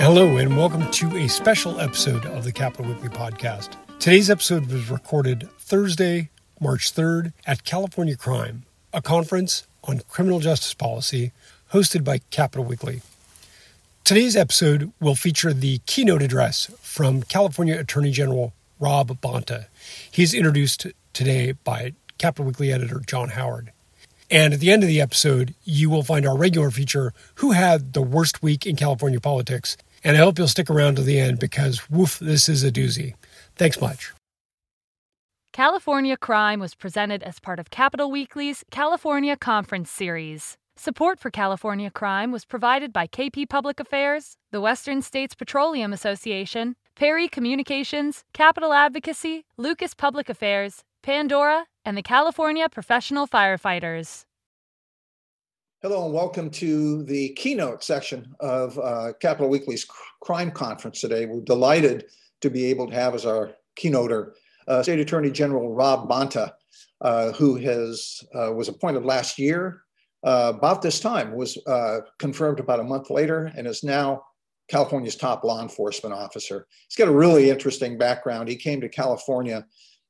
Hello, and welcome to a special episode of the Capitol Weekly podcast. Today's episode was recorded Thursday, March 3rd at California Crime, a conference on criminal justice policy hosted by Capitol Weekly. Today's episode will feature the keynote address from California Attorney General Rob Bonta. He's introduced today by Capitol Weekly editor John Howard. And at the end of the episode, you will find our regular feature Who Had the Worst Week in California Politics? And I hope you'll stick around to the end because, woof, this is a doozy. Thanks much. California Crime was presented as part of Capitol Weekly's California Conference Series. Support for California Crime was provided by KP Public Affairs, the Western States Petroleum Association, Perry Communications, Capitol Advocacy, Lucas Public Affairs, Pandora, and the California Professional Firefighters. Hello and welcome to the keynote section of uh, Capitol Weekly's crime conference today. We're delighted to be able to have as our keynoter uh, State Attorney General Rob Bonta, uh, who has uh, was appointed last year uh, about this time, was uh, confirmed about a month later, and is now California's top law enforcement officer. He's got a really interesting background. He came to California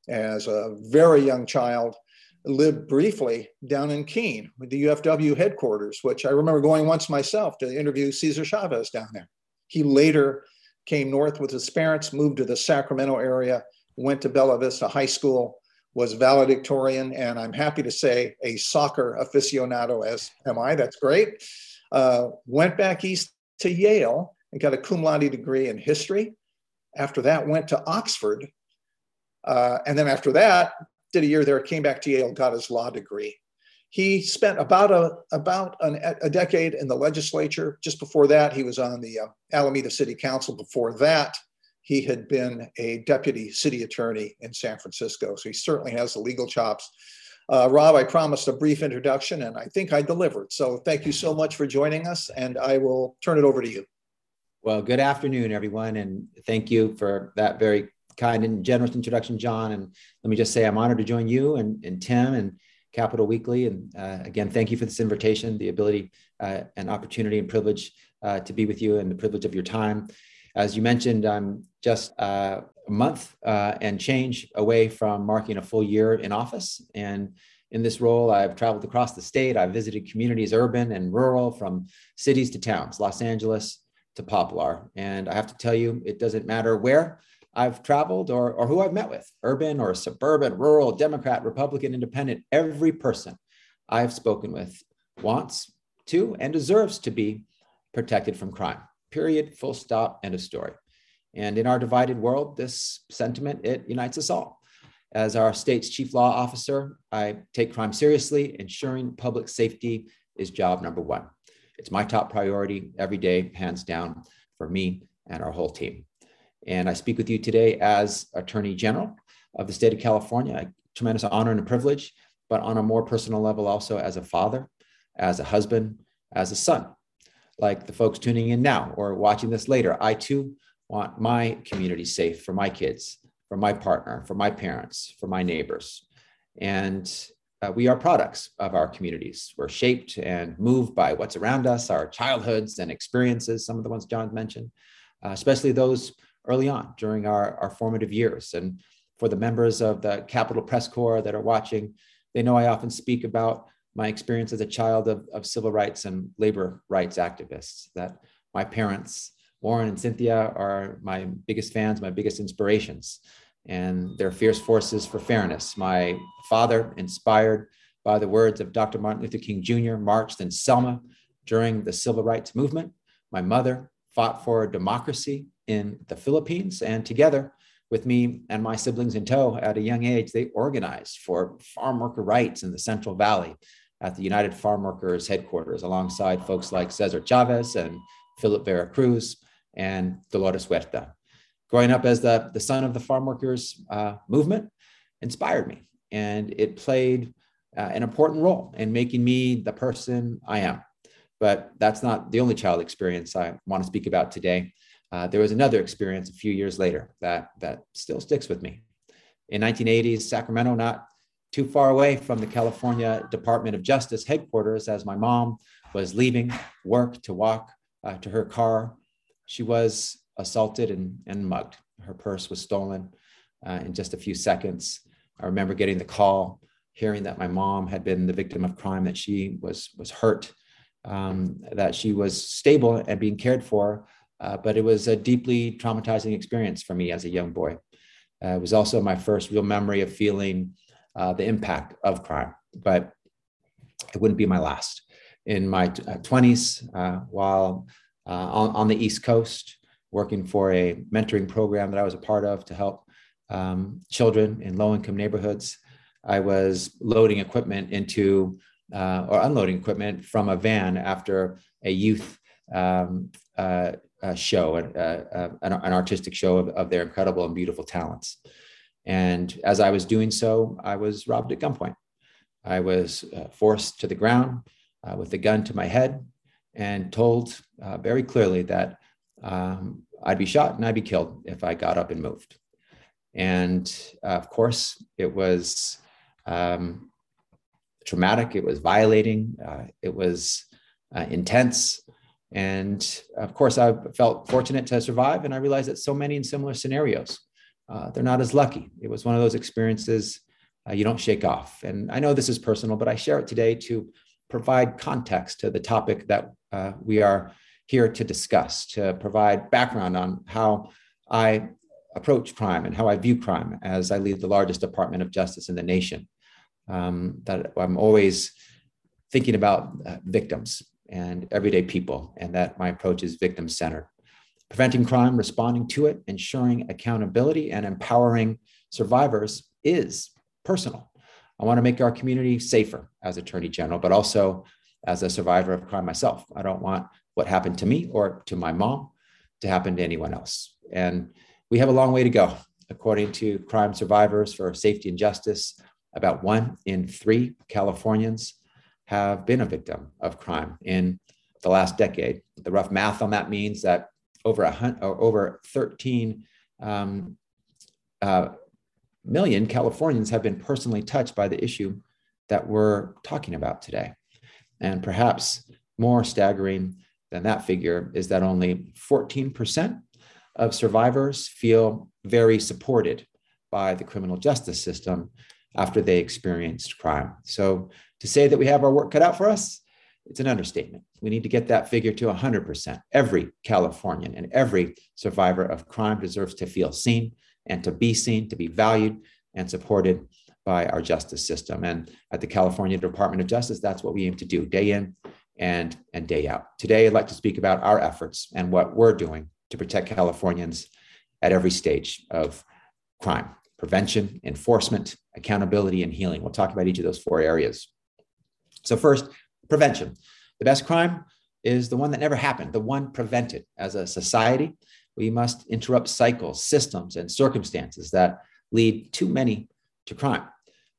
as a very young child, lived briefly down in Keene with the UFW headquarters, which I remember going once myself to interview Cesar Chavez down there. He later came north with his parents, moved to the Sacramento area, went to Bella Vista High School, was valedictorian, and I'm happy to say a soccer aficionado, as am I. That's great. Uh, went back east to Yale and got a cum laude degree in history. After that, went to Oxford uh, and then after that, did a year there, came back to Yale, got his law degree. He spent about a about an, a decade in the legislature. Just before that, he was on the uh, Alameda City Council. Before that, he had been a deputy city attorney in San Francisco. So he certainly has the legal chops. Uh, Rob, I promised a brief introduction, and I think I delivered. So thank you so much for joining us, and I will turn it over to you. Well, good afternoon, everyone, and thank you for that very kind and generous introduction, John. And let me just say I'm honored to join you and, and Tim and Capitol Weekly. And uh, again, thank you for this invitation, the ability uh, and opportunity and privilege uh, to be with you and the privilege of your time. As you mentioned, I'm just uh, a month uh, and change away from marking a full year in office. And in this role, I've traveled across the state. I've visited communities, urban and rural, from cities to towns, Los Angeles to Poplar. And I have to tell you, it doesn't matter where I've traveled or, or who I've met with, urban or suburban, rural, Democrat, Republican, Independent, every person I've spoken with wants to and deserves to be protected from crime. Period, full stop, end of story. And in our divided world, this sentiment, it unites us all. As our state's chief law officer, I take crime seriously. Ensuring public safety is job number one. It's my top priority every day, hands down, for me and our whole team. And I speak with you today as Attorney General of the state of California. A tremendous honor and a privilege, but on a more personal level, also as a father, as a husband, as a son. Like the folks tuning in now or watching this later, I too want my community safe for my kids, for my partner, for my parents, for my neighbors. And uh, we are products of our communities. We're shaped and moved by what's around us, our childhoods and experiences, some of the ones John mentioned, uh, especially those early on during our, our formative years. And for the members of the Capitol Press Corps that are watching, they know I often speak about my experience as a child of, of civil rights and labor rights activists, that my parents, Warren and Cynthia, are my biggest fans, my biggest inspirations, and they're fierce forces for fairness. My father, inspired by the words of Dr. Martin Luther King Jr., marched in Selma during the civil rights movement. My mother fought for democracy in the Philippines. And together with me and my siblings in tow at a young age, they organized for farm worker rights in the Central Valley at the United Farm Workers headquarters, alongside folks like Cesar Chavez and Philip Vera Cruz and Dolores Huerta. Growing up as the, the son of the farm workers uh, movement inspired me, and it played uh, an important role in making me the person I am. But that's not the only child experience I want to speak about today uh, there was another experience a few years later that that still sticks with me. In 1980s, Sacramento, not too far away from the California Department of Justice headquarters as my mom was leaving work to walk uh, to her car. She was assaulted and, and mugged. Her purse was stolen uh, in just a few seconds. I remember getting the call, hearing that my mom had been the victim of crime, that she was, was hurt, um, that she was stable and being cared for. Uh, but it was a deeply traumatizing experience for me as a young boy. Uh, it was also my first real memory of feeling uh, the impact of crime, but it wouldn't be my last. In my 20s, uh, uh, while on, on, the East Coast, working for a mentoring program that I was a part of to help um, children in low income neighborhoods, I was loading equipment into or unloading equipment from a van after a youth um, uh, show, an, an, artistic show of, of, their incredible and beautiful talents. And as I was doing so, I was robbed at gunpoint. I was uh, forced to the ground uh, with a gun to my head and told uh, very clearly that um, I'd be shot and I'd be killed if I got up and moved. And uh, of course, it was um, traumatic, it was violating, uh, it was uh, intense. And of course, I felt fortunate to survive. And I realized that so many in similar scenarios uh, they're not as lucky. It was one of those experiences uh, you don't shake off. And I know this is personal, but I share it today to provide context to the topic that uh, we are here to discuss, to provide background on how I approach crime and how I view crime as I lead the largest Department of Justice in the nation. Um, that I'm always thinking about uh, victims and everyday people, and that my approach is victim centered preventing crime, responding to it, ensuring accountability, and empowering survivors is personal. I want to make our community safer as Attorney General, but also as a survivor of crime myself. I don't want what happened to me or to my mom to happen to anyone else. And we have a long way to go. According to Crime Survivors for Safety and Justice, about one in three Californians have been a victim of crime in the last decade. The rough math on that means that over a hundred, over 13 um, uh, million Californians have been personally touched by the issue that we're talking about today. And perhaps more staggering than that figure is that only 14% of survivors feel very supported by the criminal justice system after they experienced crime. So to say that we have our work cut out for us it's an understatement. We need to get that figure to 100%. Every Californian and every survivor of crime deserves to feel seen and to be seen, to be valued and supported by our justice system. And at the California Department of Justice, that's what we aim to do day in and, and day out. Today, I'd like to speak about our efforts and what we're doing to protect Californians at every stage of crime prevention, enforcement, accountability, and healing. We'll talk about each of those four areas. So, first, prevention. The best crime is the one that never happened, the one prevented. As a society, we must interrupt cycles, systems, and circumstances that lead too many to crime.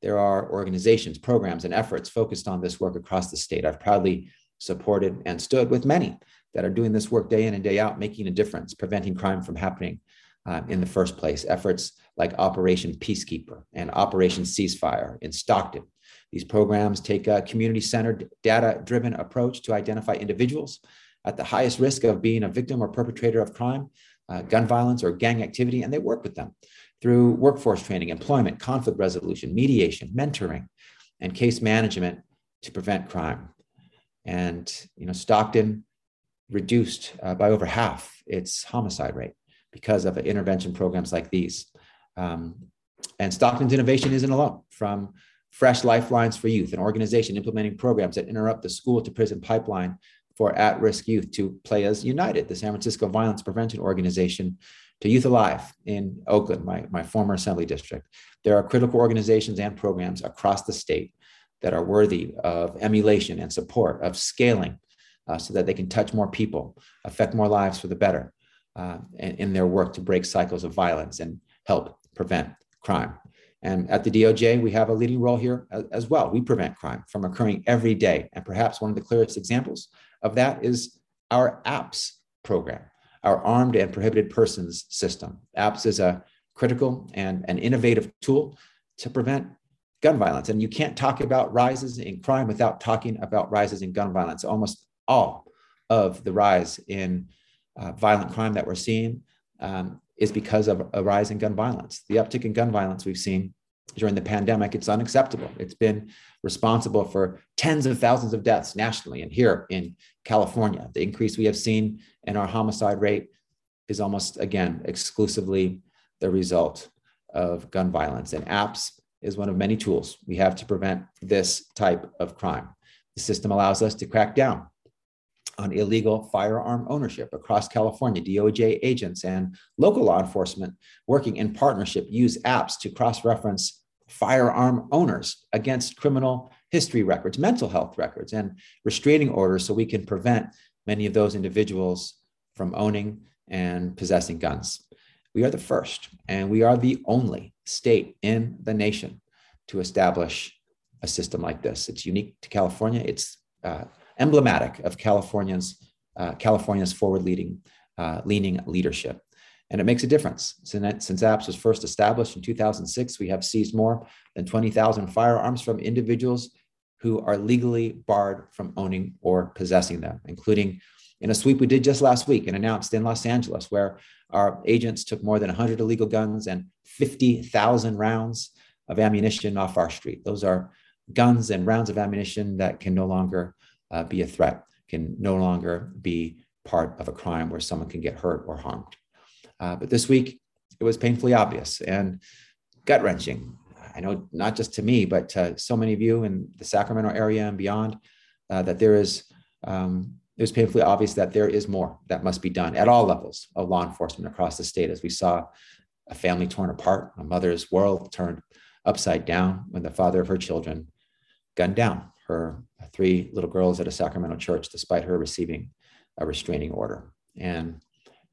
There are organizations, programs, and efforts focused on this work across the state. I've proudly supported and stood with many that are doing this work day in and day out, making a difference, preventing crime from happening uh, in the first place. Efforts like Operation Peacekeeper and Operation Ceasefire in Stockton these programs take a community centered, data driven approach to identify individuals at the highest risk of being a victim or perpetrator of crime, uh, gun violence, or gang activity, and they work with them through workforce training, employment, conflict resolution, mediation, mentoring, and case management to prevent crime. And you know, Stockton reduced uh, by over half its homicide rate because of intervention programs like these. Um, and Stockton's innovation isn't alone. From Fresh Lifelines for Youth, an organization implementing programs that interrupt the school to prison pipeline for at risk youth to Playas United, the San Francisco Violence Prevention Organization, to Youth Alive in Oakland, my, my former assembly district. There are critical organizations and programs across the state that are worthy of emulation and support, of scaling uh, so that they can touch more people, affect more lives for the better uh, in, in their work to break cycles of violence and help prevent crime. And at the DOJ, we have a leading role here as well. We prevent crime from occurring every day. And perhaps one of the clearest examples of that is our APPS program, our Armed and Prohibited Persons System. APPS is a critical and an innovative tool to prevent gun violence. And you can't talk about rises in crime without talking about rises in gun violence. Almost all of the rise in uh, violent crime that we're seeing um, is because of a rise in gun violence. The uptick in gun violence we've seen during the pandemic, it's unacceptable. It's been responsible for tens of thousands of deaths nationally and here in California. The increase we have seen in our homicide rate is almost, again, exclusively the result of gun violence. And APPS is one of many tools we have to prevent this type of crime. The system allows us to crack down on illegal firearm ownership across California. DOJ agents and local law enforcement working in partnership use APPS to cross reference firearm owners against criminal history records, mental health records, and restraining orders so we can prevent many of those individuals from owning and possessing guns. We are the first and we are the only state in the nation to establish a system like this. It's unique to California. It's uh, emblematic of California's uh, California's forward-leading uh, leaning leadership, and it makes a difference. Since, since APPS was first established in 2006, we have seized more than 20,000 firearms from individuals who are legally barred from owning or possessing them, including in a sweep we did just last week and announced in Los Angeles, where our agents took more than 100 illegal guns and 50,000 rounds of ammunition off our street. Those are guns and rounds of ammunition that can no longer uh, be a threat, can no longer be part of a crime where someone can get hurt or harmed. Uh, but this week, it was painfully obvious and gut wrenching. I know not just to me, but to so many of you in the Sacramento area and beyond, uh, that there is um, it was painfully obvious that there is more that must be done at all levels of law enforcement across the state as we saw a family torn apart, a mother's world turned upside down when the father of her children gunned down her three little girls at a Sacramento church despite her receiving a restraining order. And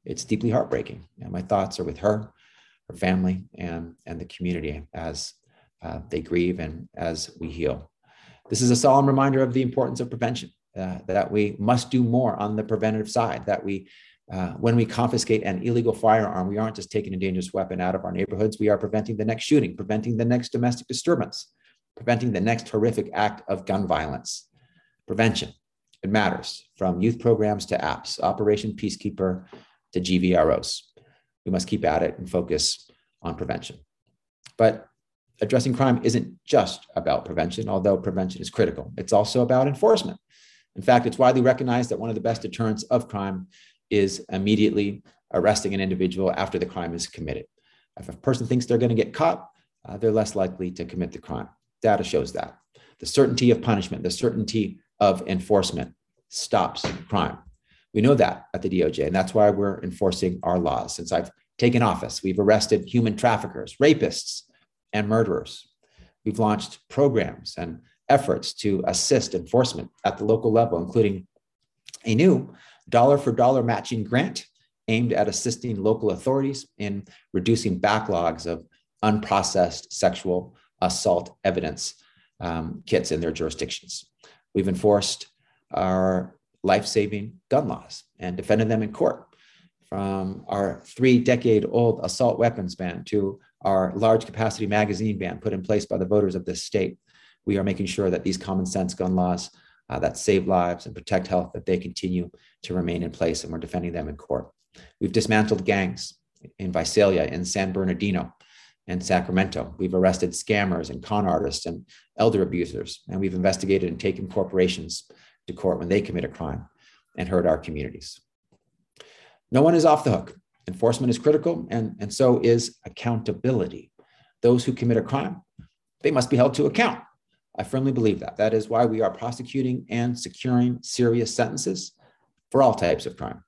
it's deeply heartbreaking. And my thoughts are with her, her family, and, and the community as uh, they grieve and as we heal. This is a solemn reminder of the importance of prevention uh, that we must do more on the preventative side, that we uh, when we confiscate an illegal firearm, we aren't just taking a dangerous weapon out of our neighborhoods. We are preventing the next shooting, preventing the next domestic disturbance, preventing the next horrific act of gun violence. Prevention, it matters from youth programs to APPS, Operation Peacekeeper to GVROs. We must keep at it and focus on prevention. But addressing crime isn't just about prevention, although prevention is critical. It's also about enforcement. In fact, it's widely recognized that one of the best deterrents of crime is immediately arresting an individual after the crime is committed. If a person thinks they're going to get caught, uh, they're less likely to commit the crime. Data shows that. The certainty of punishment, the certainty of enforcement stops crime. We know that at the DOJ, and that's why we're enforcing our laws. Since I've taken office, we've arrested human traffickers, rapists, and murderers. We've launched programs and efforts to assist enforcement at the local level, including a new dollar for dollar matching grant aimed at assisting local authorities in reducing backlogs of unprocessed sexual assault evidence um, kits in their jurisdictions. We've enforced our life saving gun laws and defended them in court from our three decade old assault weapons ban to our large capacity magazine ban put in place by the voters of this state we are making sure that these common sense gun laws uh, that save lives and protect health, that they continue to remain in place, and we're defending them in court. We've dismantled gangs in Visalia, in San Bernardino, and Sacramento. We've arrested scammers and con artists and elder abusers, and we've investigated and taken corporations to court when they commit a crime and hurt our communities. No one is off the hook. Enforcement is critical, and, and so is accountability. Those who commit a crime, they must be held to account. I firmly believe that. That is why we are prosecuting and securing serious sentences for all types of crime.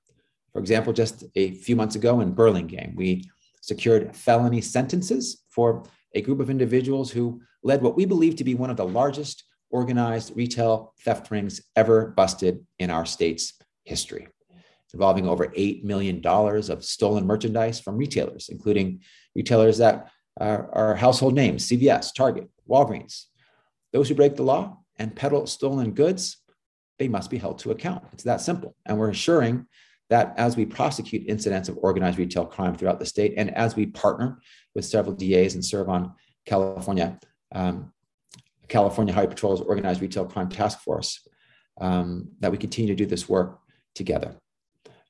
For example, just a few months ago in Burlingame, we secured felony sentences for a group of individuals who led what we believe to be one of the largest organized retail theft rings ever busted in our state's history, involving over $8 million of stolen merchandise from retailers, including retailers that are, are household names CVS, Target, Walgreens, those who break the law and peddle stolen goods, they must be held to account. It's that simple. And we're ensuring that as we prosecute incidents of organized retail crime throughout the state, and as we partner with several DAs and serve on California um, California Highway Patrol's Organized Retail Crime Task Force, um, that we continue to do this work together.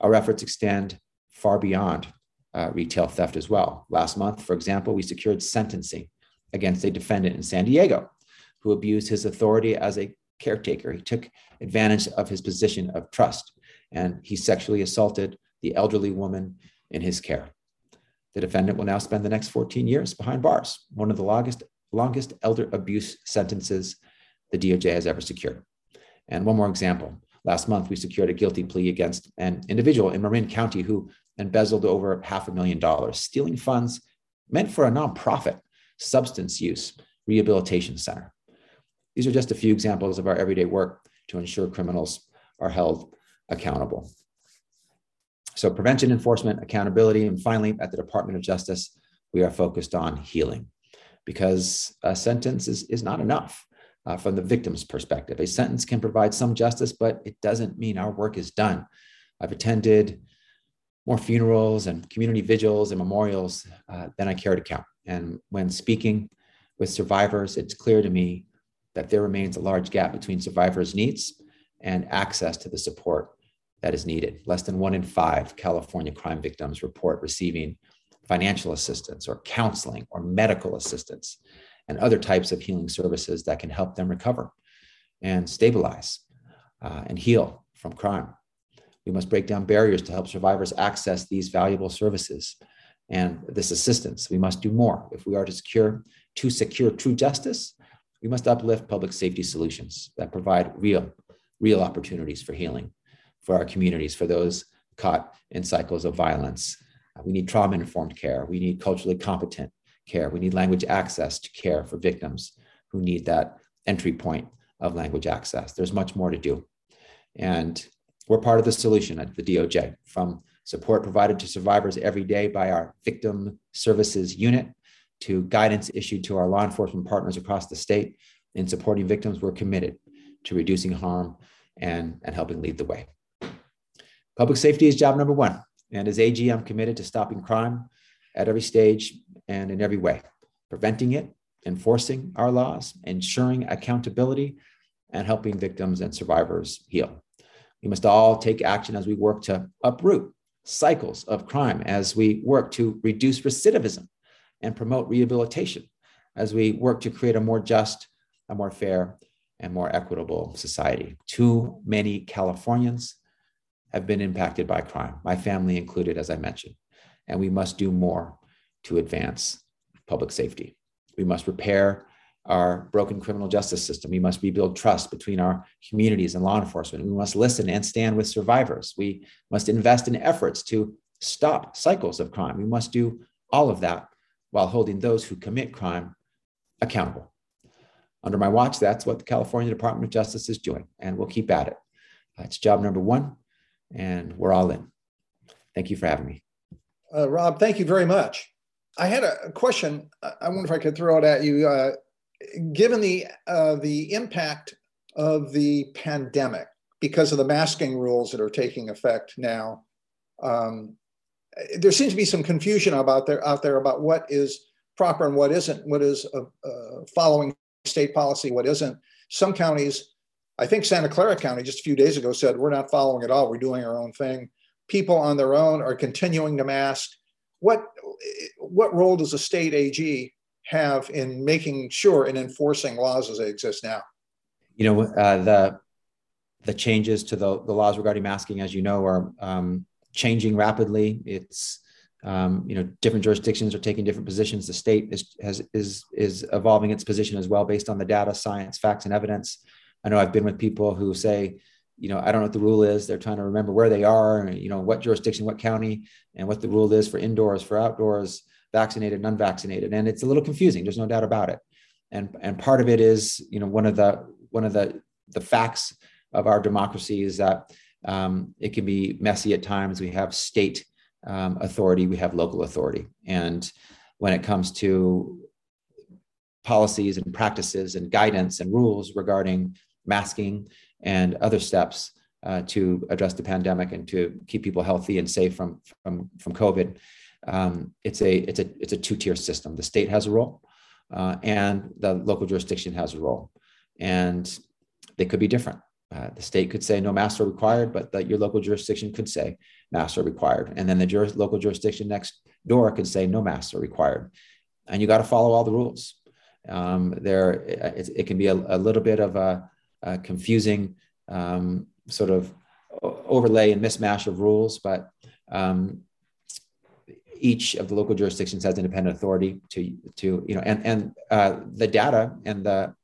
Our efforts extend far beyond uh, retail theft as well. Last month, for example, we secured sentencing against a defendant in San Diego who abused his authority as a caretaker. He took advantage of his position of trust and he sexually assaulted the elderly woman in his care. The defendant will now spend the next 14 years behind bars, one of the longest, longest elder abuse sentences the DOJ has ever secured. And one more example. Last month, we secured a guilty plea against an individual in Marin County who embezzled over half a million dollars, stealing funds meant for a nonprofit substance use rehabilitation center. These are just a few examples of our everyday work to ensure criminals are held accountable. So, prevention, enforcement, accountability, and finally, at the Department of Justice, we are focused on healing because a sentence is, is not enough uh, from the victim's perspective. A sentence can provide some justice, but it doesn't mean our work is done. I've attended more funerals and community vigils and memorials uh, than I care to count. And when speaking with survivors, it's clear to me that there remains a large gap between survivors' needs and access to the support that is needed. Less than one in five California crime victims report receiving financial assistance or counseling or medical assistance and other types of healing services that can help them recover and stabilize uh, and heal from crime. We must break down barriers to help survivors access these valuable services and this assistance. We must do more. If we are to secure to secure true justice, we must uplift public safety solutions that provide real, real opportunities for healing for our communities, for those caught in cycles of violence. Uh, we need trauma informed care. We need culturally competent care. We need language access to care for victims who need that entry point of language access. There's much more to do. And we're part of the solution at the DOJ from support provided to survivors every day by our victim services unit to guidance issued to our law enforcement partners across the state in supporting victims. We're committed to reducing harm and, and helping lead the way. Public safety is job number one. And as AG, I'm committed to stopping crime at every stage and in every way, preventing it, enforcing our laws, ensuring accountability, and helping victims and survivors heal. We must all take action as we work to uproot cycles of crime, as we work to reduce recidivism and promote rehabilitation, as we work to create a more just, a more fair, and more equitable society. Too many Californians have been impacted by crime, my family included, as I mentioned. And we must do more to advance public safety. We must repair our broken criminal justice system. We must rebuild trust between our communities and law enforcement. We must listen and stand with survivors. We must invest in efforts to stop cycles of crime. We must do all of that while holding those who commit crime accountable. Under my watch, that's what the California Department of Justice is doing, and we'll keep at it. That's job number one and we're all in. Thank you for having me. Uh, Rob, thank you very much. I had a question. I wonder if I could throw it at you. Uh, given the uh, the impact of the pandemic, because of the masking rules that are taking effect now, um, there seems to be some confusion about there out there about what is proper and what isn't. What is following state policy, what isn't. Some counties I think Santa Clara County just a few days ago said, we're not following at all. We're doing our own thing. People on their own are continuing to mask. What, what role does the state AG have in making sure and enforcing laws as they exist now? You know, uh, the, the changes to the, the laws regarding masking, as you know, are um, changing rapidly. It's, um, you know, different jurisdictions are taking different positions. The state is, has, is, is evolving its position as well based on the data, science, facts, and evidence. I know I've been with people who say, you know, I don't know what the rule is. They're trying to remember where they are, you know, what jurisdiction, what county, and what the rule is for indoors, for outdoors, vaccinated, unvaccinated, and it's a little confusing. There's no doubt about it. And and part of it is, you know, one of the one of the the facts of our democracy is that um, it can be messy at times. We have state um, authority, we have local authority, and when it comes to policies and practices and guidance and rules regarding masking, and other steps uh, to address the pandemic and to keep people healthy and safe from from from COVID. Um, it's a it's a it's a two tier system. The state has a role, uh, and the local jurisdiction has a role. and they could be different. Uh, the state could say no masks are required, but the, your local jurisdiction could say masks are required. And then the jur- local jurisdiction next door could say no masks are required. And you got to follow all the rules. Um, there, it, it, can be a, a, little bit of a, a confusing um, sort of overlay and mismatch of rules, but um, each of the local jurisdictions has independent authority to to you know and and uh, the data and the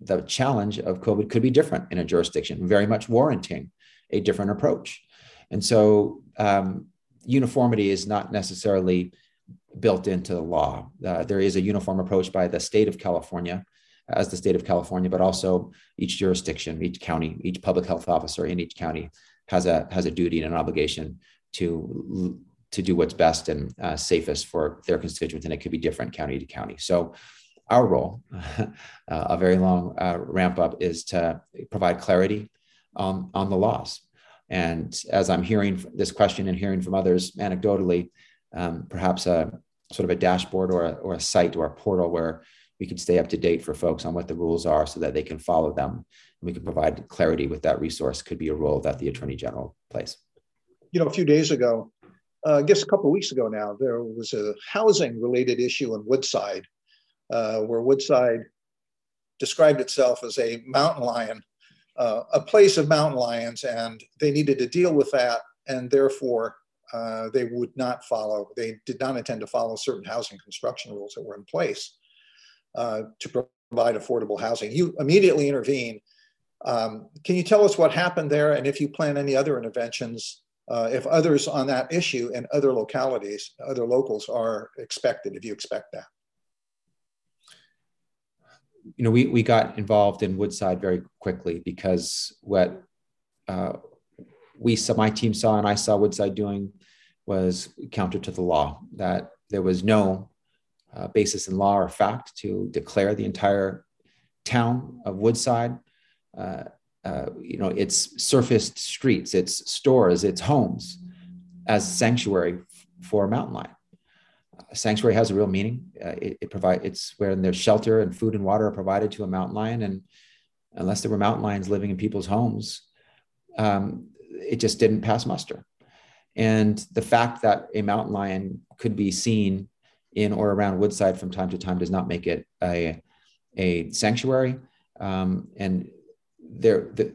the challenge of COVID could be different in a jurisdiction, very much warranting a different approach. And so um, uniformity is not necessarily built into the law. Uh, there is a uniform approach by the state of California as the state of California, but also each jurisdiction, each county, each public health officer in each county has a has a duty and an obligation to to do what's best and uh, safest for their constituents, and it could be different county to county. So, our role, uh, a very long uh, ramp up, is to provide clarity on on the laws. And as I'm hearing this question and hearing from others anecdotally, um, perhaps a sort of a dashboard or a, or a site or a portal where we could stay up to date for folks on what the rules are so that they can follow them. And we can provide clarity with that resource could be a role that the Attorney General plays. You know, a few days ago, uh, I guess a couple weeks ago now, there was a housing related issue in Woodside uh, where Woodside described itself as a mountain lion, uh, a place of mountain lions, and they needed to deal with that. And therefore, uh, they would not follow, they did not intend to follow certain housing construction rules that were in place uh, to provide affordable housing. You immediately intervene. Um, can you tell us what happened there and if you plan any other interventions, uh, if others on that issue in other localities, other locals are expected, if you expect that? You know, we, we got involved in Woodside very quickly because what uh, we saw, my team saw and I saw Woodside doing was counter to the law, that there was no uh, basis in law or fact to declare the entire town of Woodside, uh, uh, you know, its surfaced streets, its stores, its homes as sanctuary for a mountain lion. sanctuary has a real meaning. Uh, it, it provides it's where there's shelter and food and water are provided to a mountain lion, and unless there were mountain lions living in people's homes, um, it just didn't pass muster. And the fact that a mountain lion could be seen in or around Woodside from time to time does not make it a, a sanctuary. Um, and there, the,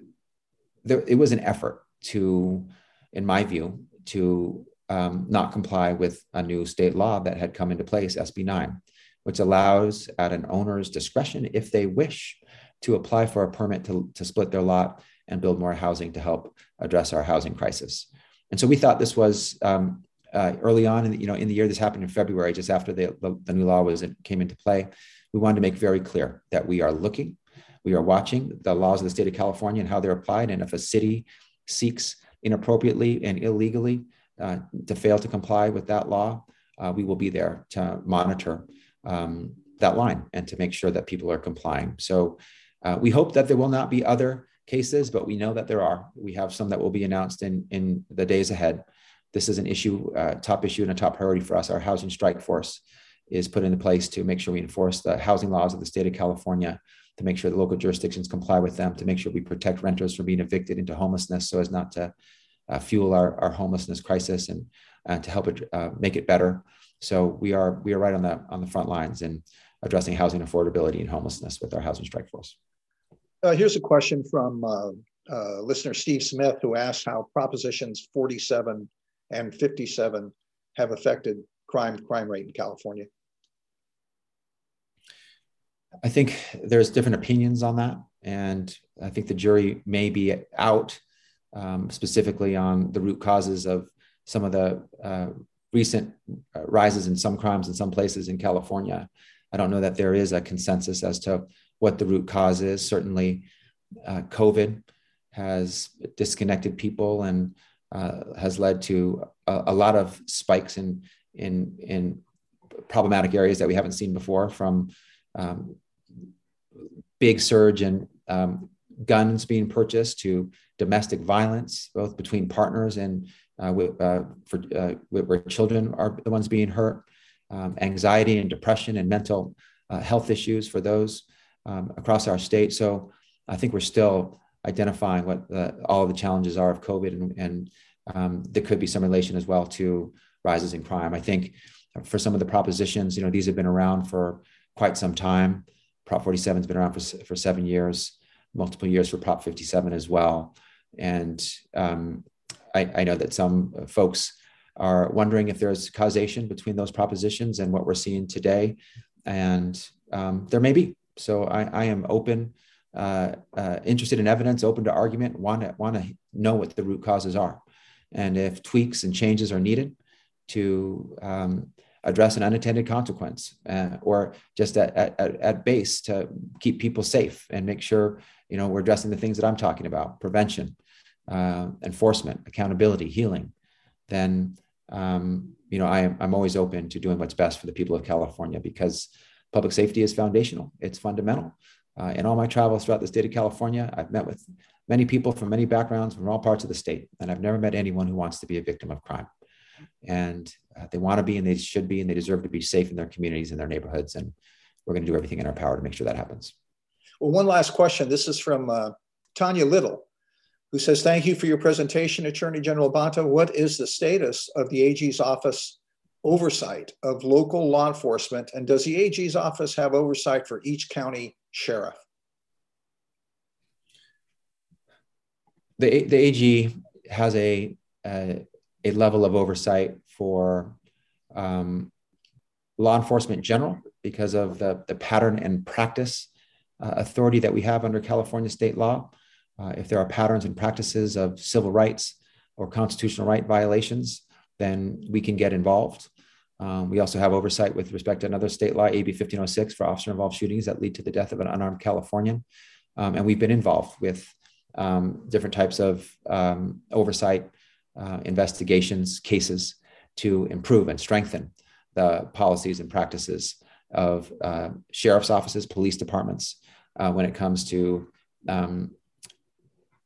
there, it was an effort to, in my view, to um, not comply with a new state law that had come into place, SB 9, which allows at an owner's discretion, if they wish, to apply for a permit to, to split their lot and build more housing to help address our housing crisis. And so we thought this was um, uh, early on in the, you know in the year this happened in February, just after the, the, the new law was came into play. We wanted to make very clear that we are looking, we are watching the laws of the state of California and how they're applied. And if a city seeks inappropriately and illegally uh, to fail to comply with that law, uh, we will be there to monitor um, that line and to make sure that people are complying. So uh, we hope that there will not be other cases, but we know that there are. We have some that will be announced in, in the days ahead this is an issue, uh, top issue and a top priority for us. Our housing strike force is put into place to make sure we enforce the housing laws of the state of California, to make sure the local jurisdictions comply with them, to make sure we protect renters from being evicted into homelessness so as not to uh, fuel our, our homelessness crisis and uh, to help it uh, make it better. So we are we are right on the on the front lines in addressing housing affordability and homelessness with our housing strike force. Uh, here's a question from uh, uh, listener Steve Smith who asked how Propositions 47 and 57 have affected crime crime rate in California? I think there's different opinions on that, and I think the jury may be out um, specifically on the root causes of some of the uh, recent uh, rises in some crimes in some places in California. I don't know that there is a consensus as to what the root cause is. Certainly, uh, COVID has disconnected people and uh, has led to a, a, lot of spikes in in in problematic areas that we haven't seen before, from um, big surge in um, guns being purchased to domestic violence, both between partners and uh, with, uh, for uh, where children are the ones being hurt, um, anxiety and depression and mental uh, health issues for those um, across our state. So I think we're still identifying what the, all the challenges are of COVID, and, and um, there could be some relation as well to rises in crime. I think for some of the propositions, you know, these have been around for quite some time. Prop 47 has been around for, for seven years, multiple years for Prop 57 as well. And um, I, I, know that some folks are wondering if there's causation between those propositions and what we're seeing today. And um, there may be. So I, I am open, uh, uh, interested in evidence, open to argument, want to want to know what the root causes are, and if tweaks and changes are needed to um, address an unintended consequence, uh, or just at, at, at base to keep people safe and make sure you know we're addressing the things that I'm talking about: prevention, uh, enforcement, accountability, healing. Then um, you know I I'm always open to doing what's best for the people of California because public safety is foundational. It's fundamental. Uh, in all my travels throughout the state of California, I've met with many people from many backgrounds from all parts of the state, and I've never met anyone who wants to be a victim of crime. And uh, they want to be, and they should be, and they deserve to be safe in their communities and their neighborhoods. And we're going to do everything in our power to make sure that happens. Well, one last question. This is from uh, Tanya Little, who says, "Thank you for your presentation, Attorney General Bonta. What is the status of the AG's office oversight of local law enforcement? And does the AG's office have oversight for each county sheriff? The, the AG has a, a, a level of oversight for um, law enforcement general because of the, the pattern and practice uh, authority that we have under California state law. Uh, if there are patterns and practices of civil rights or constitutional right violations, then we can get involved. Um, we also have oversight with respect to another state law, AB 1506, for officer involved shootings that lead to the death of an unarmed Californian. Um, and we've been involved with um, different types of um, oversight, uh, investigations, cases to improve and strengthen the policies and practices of uh, sheriff's offices, police departments, uh, when it comes to um,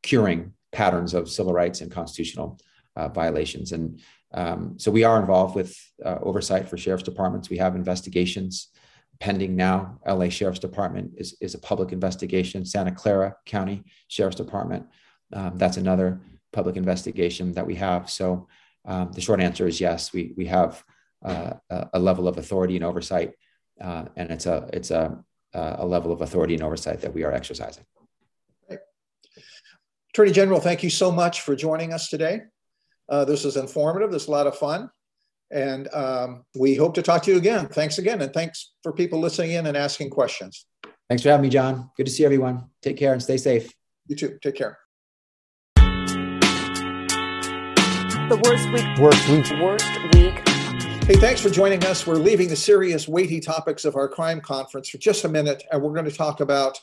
curing patterns of civil rights and constitutional uh, violations. And um, so we are involved with uh, oversight for sheriff's departments. We have investigations pending now. LA Sheriff's Department is, is a public investigation. Santa Clara County Sheriff's Department, um, that's another public investigation that we have. So um, the short answer is yes, we, we have uh, a level of authority and oversight, uh, and it's a it's a, a level of authority and oversight that we are exercising. Attorney General, thank you so much for joining us today. Uh, this is informative. This is a lot of fun. And um, we hope to talk to you again. Thanks again. And thanks for people listening in and asking questions. Thanks for having me, John. Good to see everyone. Take care and stay safe. You too. Take care. The worst week. Worst week. Worst week. Hey, thanks for joining us. We're leaving the serious, weighty topics of our crime conference for just a minute, and we're going to talk about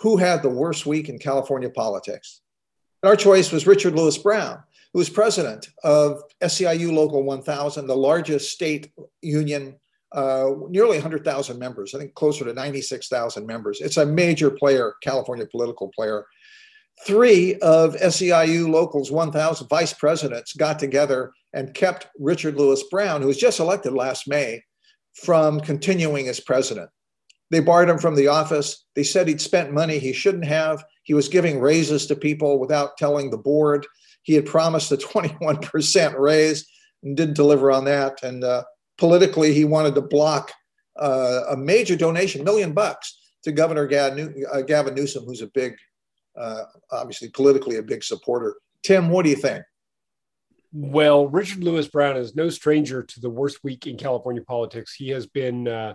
who had the worst week in California politics. Our choice was Richard Louis Brown who was president of SEIU Local 1000, the largest state union, uh, nearly 100,000 members, I think closer to 96,000 members. It's a major player, California political player. Three of SEIU Local's 1,000 vice presidents got together and kept Richard Louis Brown, who was just elected last May, from continuing as president. They barred him from the office. They said he'd spent money he shouldn't have. He was giving raises to people without telling the board. He had promised a 21% raise and didn't deliver on that. And uh, politically, he wanted to block uh, a major donation, million bucks, to Governor uh, Gavin Newsom, who's a big, uh, obviously politically a big supporter. Tim, what do you think? Well, Richard Louis Brown is no stranger to the worst week in California politics. He has been uh,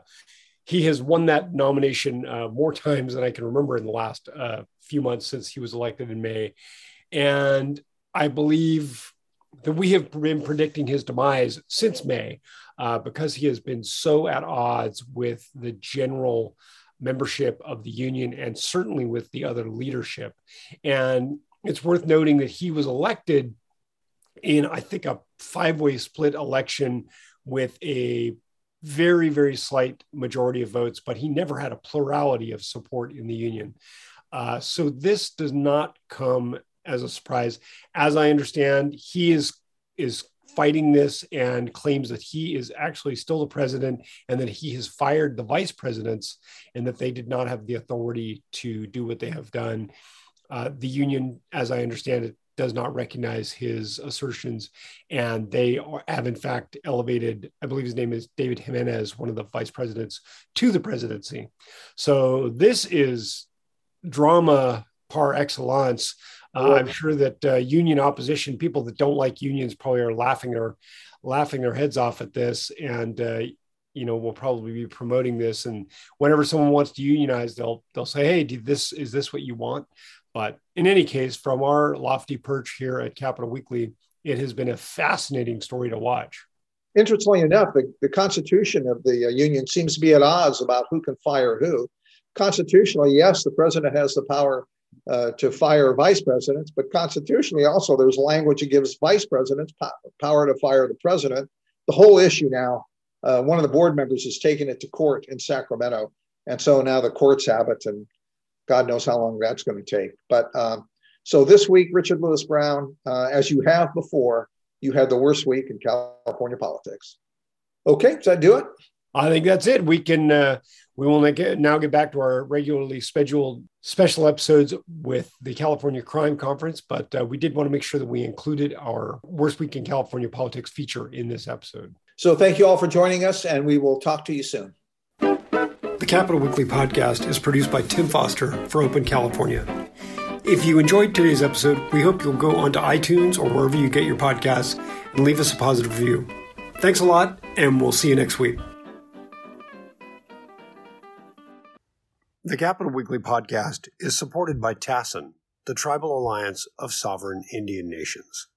he has won that nomination uh, more times than I can remember in the last few months since he was elected in May. And I believe that we have been predicting his demise since May uh, because he has been so at odds with the general membership of the union and certainly with the other leadership. And it's worth noting that he was elected in, I think, a five way split election with a very, very slight majority of votes, but he never had a plurality of support in the union. Uh, so this does not come as a surprise. As I understand, he is is fighting this and claims that he is actually still the president and that he has fired the vice presidents and that they did not have the authority to do what they have done. Uh, the union, as I understand it, does not recognize his assertions. And they are, have, in fact, elevated, I believe his name is David Jimenez, one of the vice presidents, to the presidency. So this is drama par excellence. Uh, I'm sure that uh, union opposition, people that don't like unions, probably are laughing or laughing their heads off at this, and uh, you know will probably be promoting this. And whenever someone wants to unionize, they'll they'll say, "Hey, this is this what you want?" But in any case, from our lofty perch here at Capitol Weekly, it has been a fascinating story to watch. Interestingly enough, the, the constitution of the uh, union seems to be at odds about who can fire who. Constitutionally, yes, the president has the power uh, to fire vice presidents, but constitutionally also there's language that gives vice presidents po- power to fire the president. The whole issue now, uh, one of the board members has taken it to court in Sacramento, and so now the courts have it, and God knows how long that's going to take. But um, so this week, Richard Louis Brown, uh, as you have before, you had the worst week in California politics. Okay, does that do it? I think that's it. We can uh, we will now get back to our regularly scheduled special episodes with the California Crime Conference, but uh, we did want to make sure that we included our worst week in California politics feature in this episode. So thank you all for joining us, and we will talk to you soon. The Capitol Weekly podcast is produced by Tim Foster for Open California. If you enjoyed today's episode, we hope you'll go onto iTunes or wherever you get your podcasts and leave us a positive review. Thanks a lot, and we'll see you next week. The Capitol Weekly podcast is supported by TASIN, the Tribal Alliance of Sovereign Indian Nations.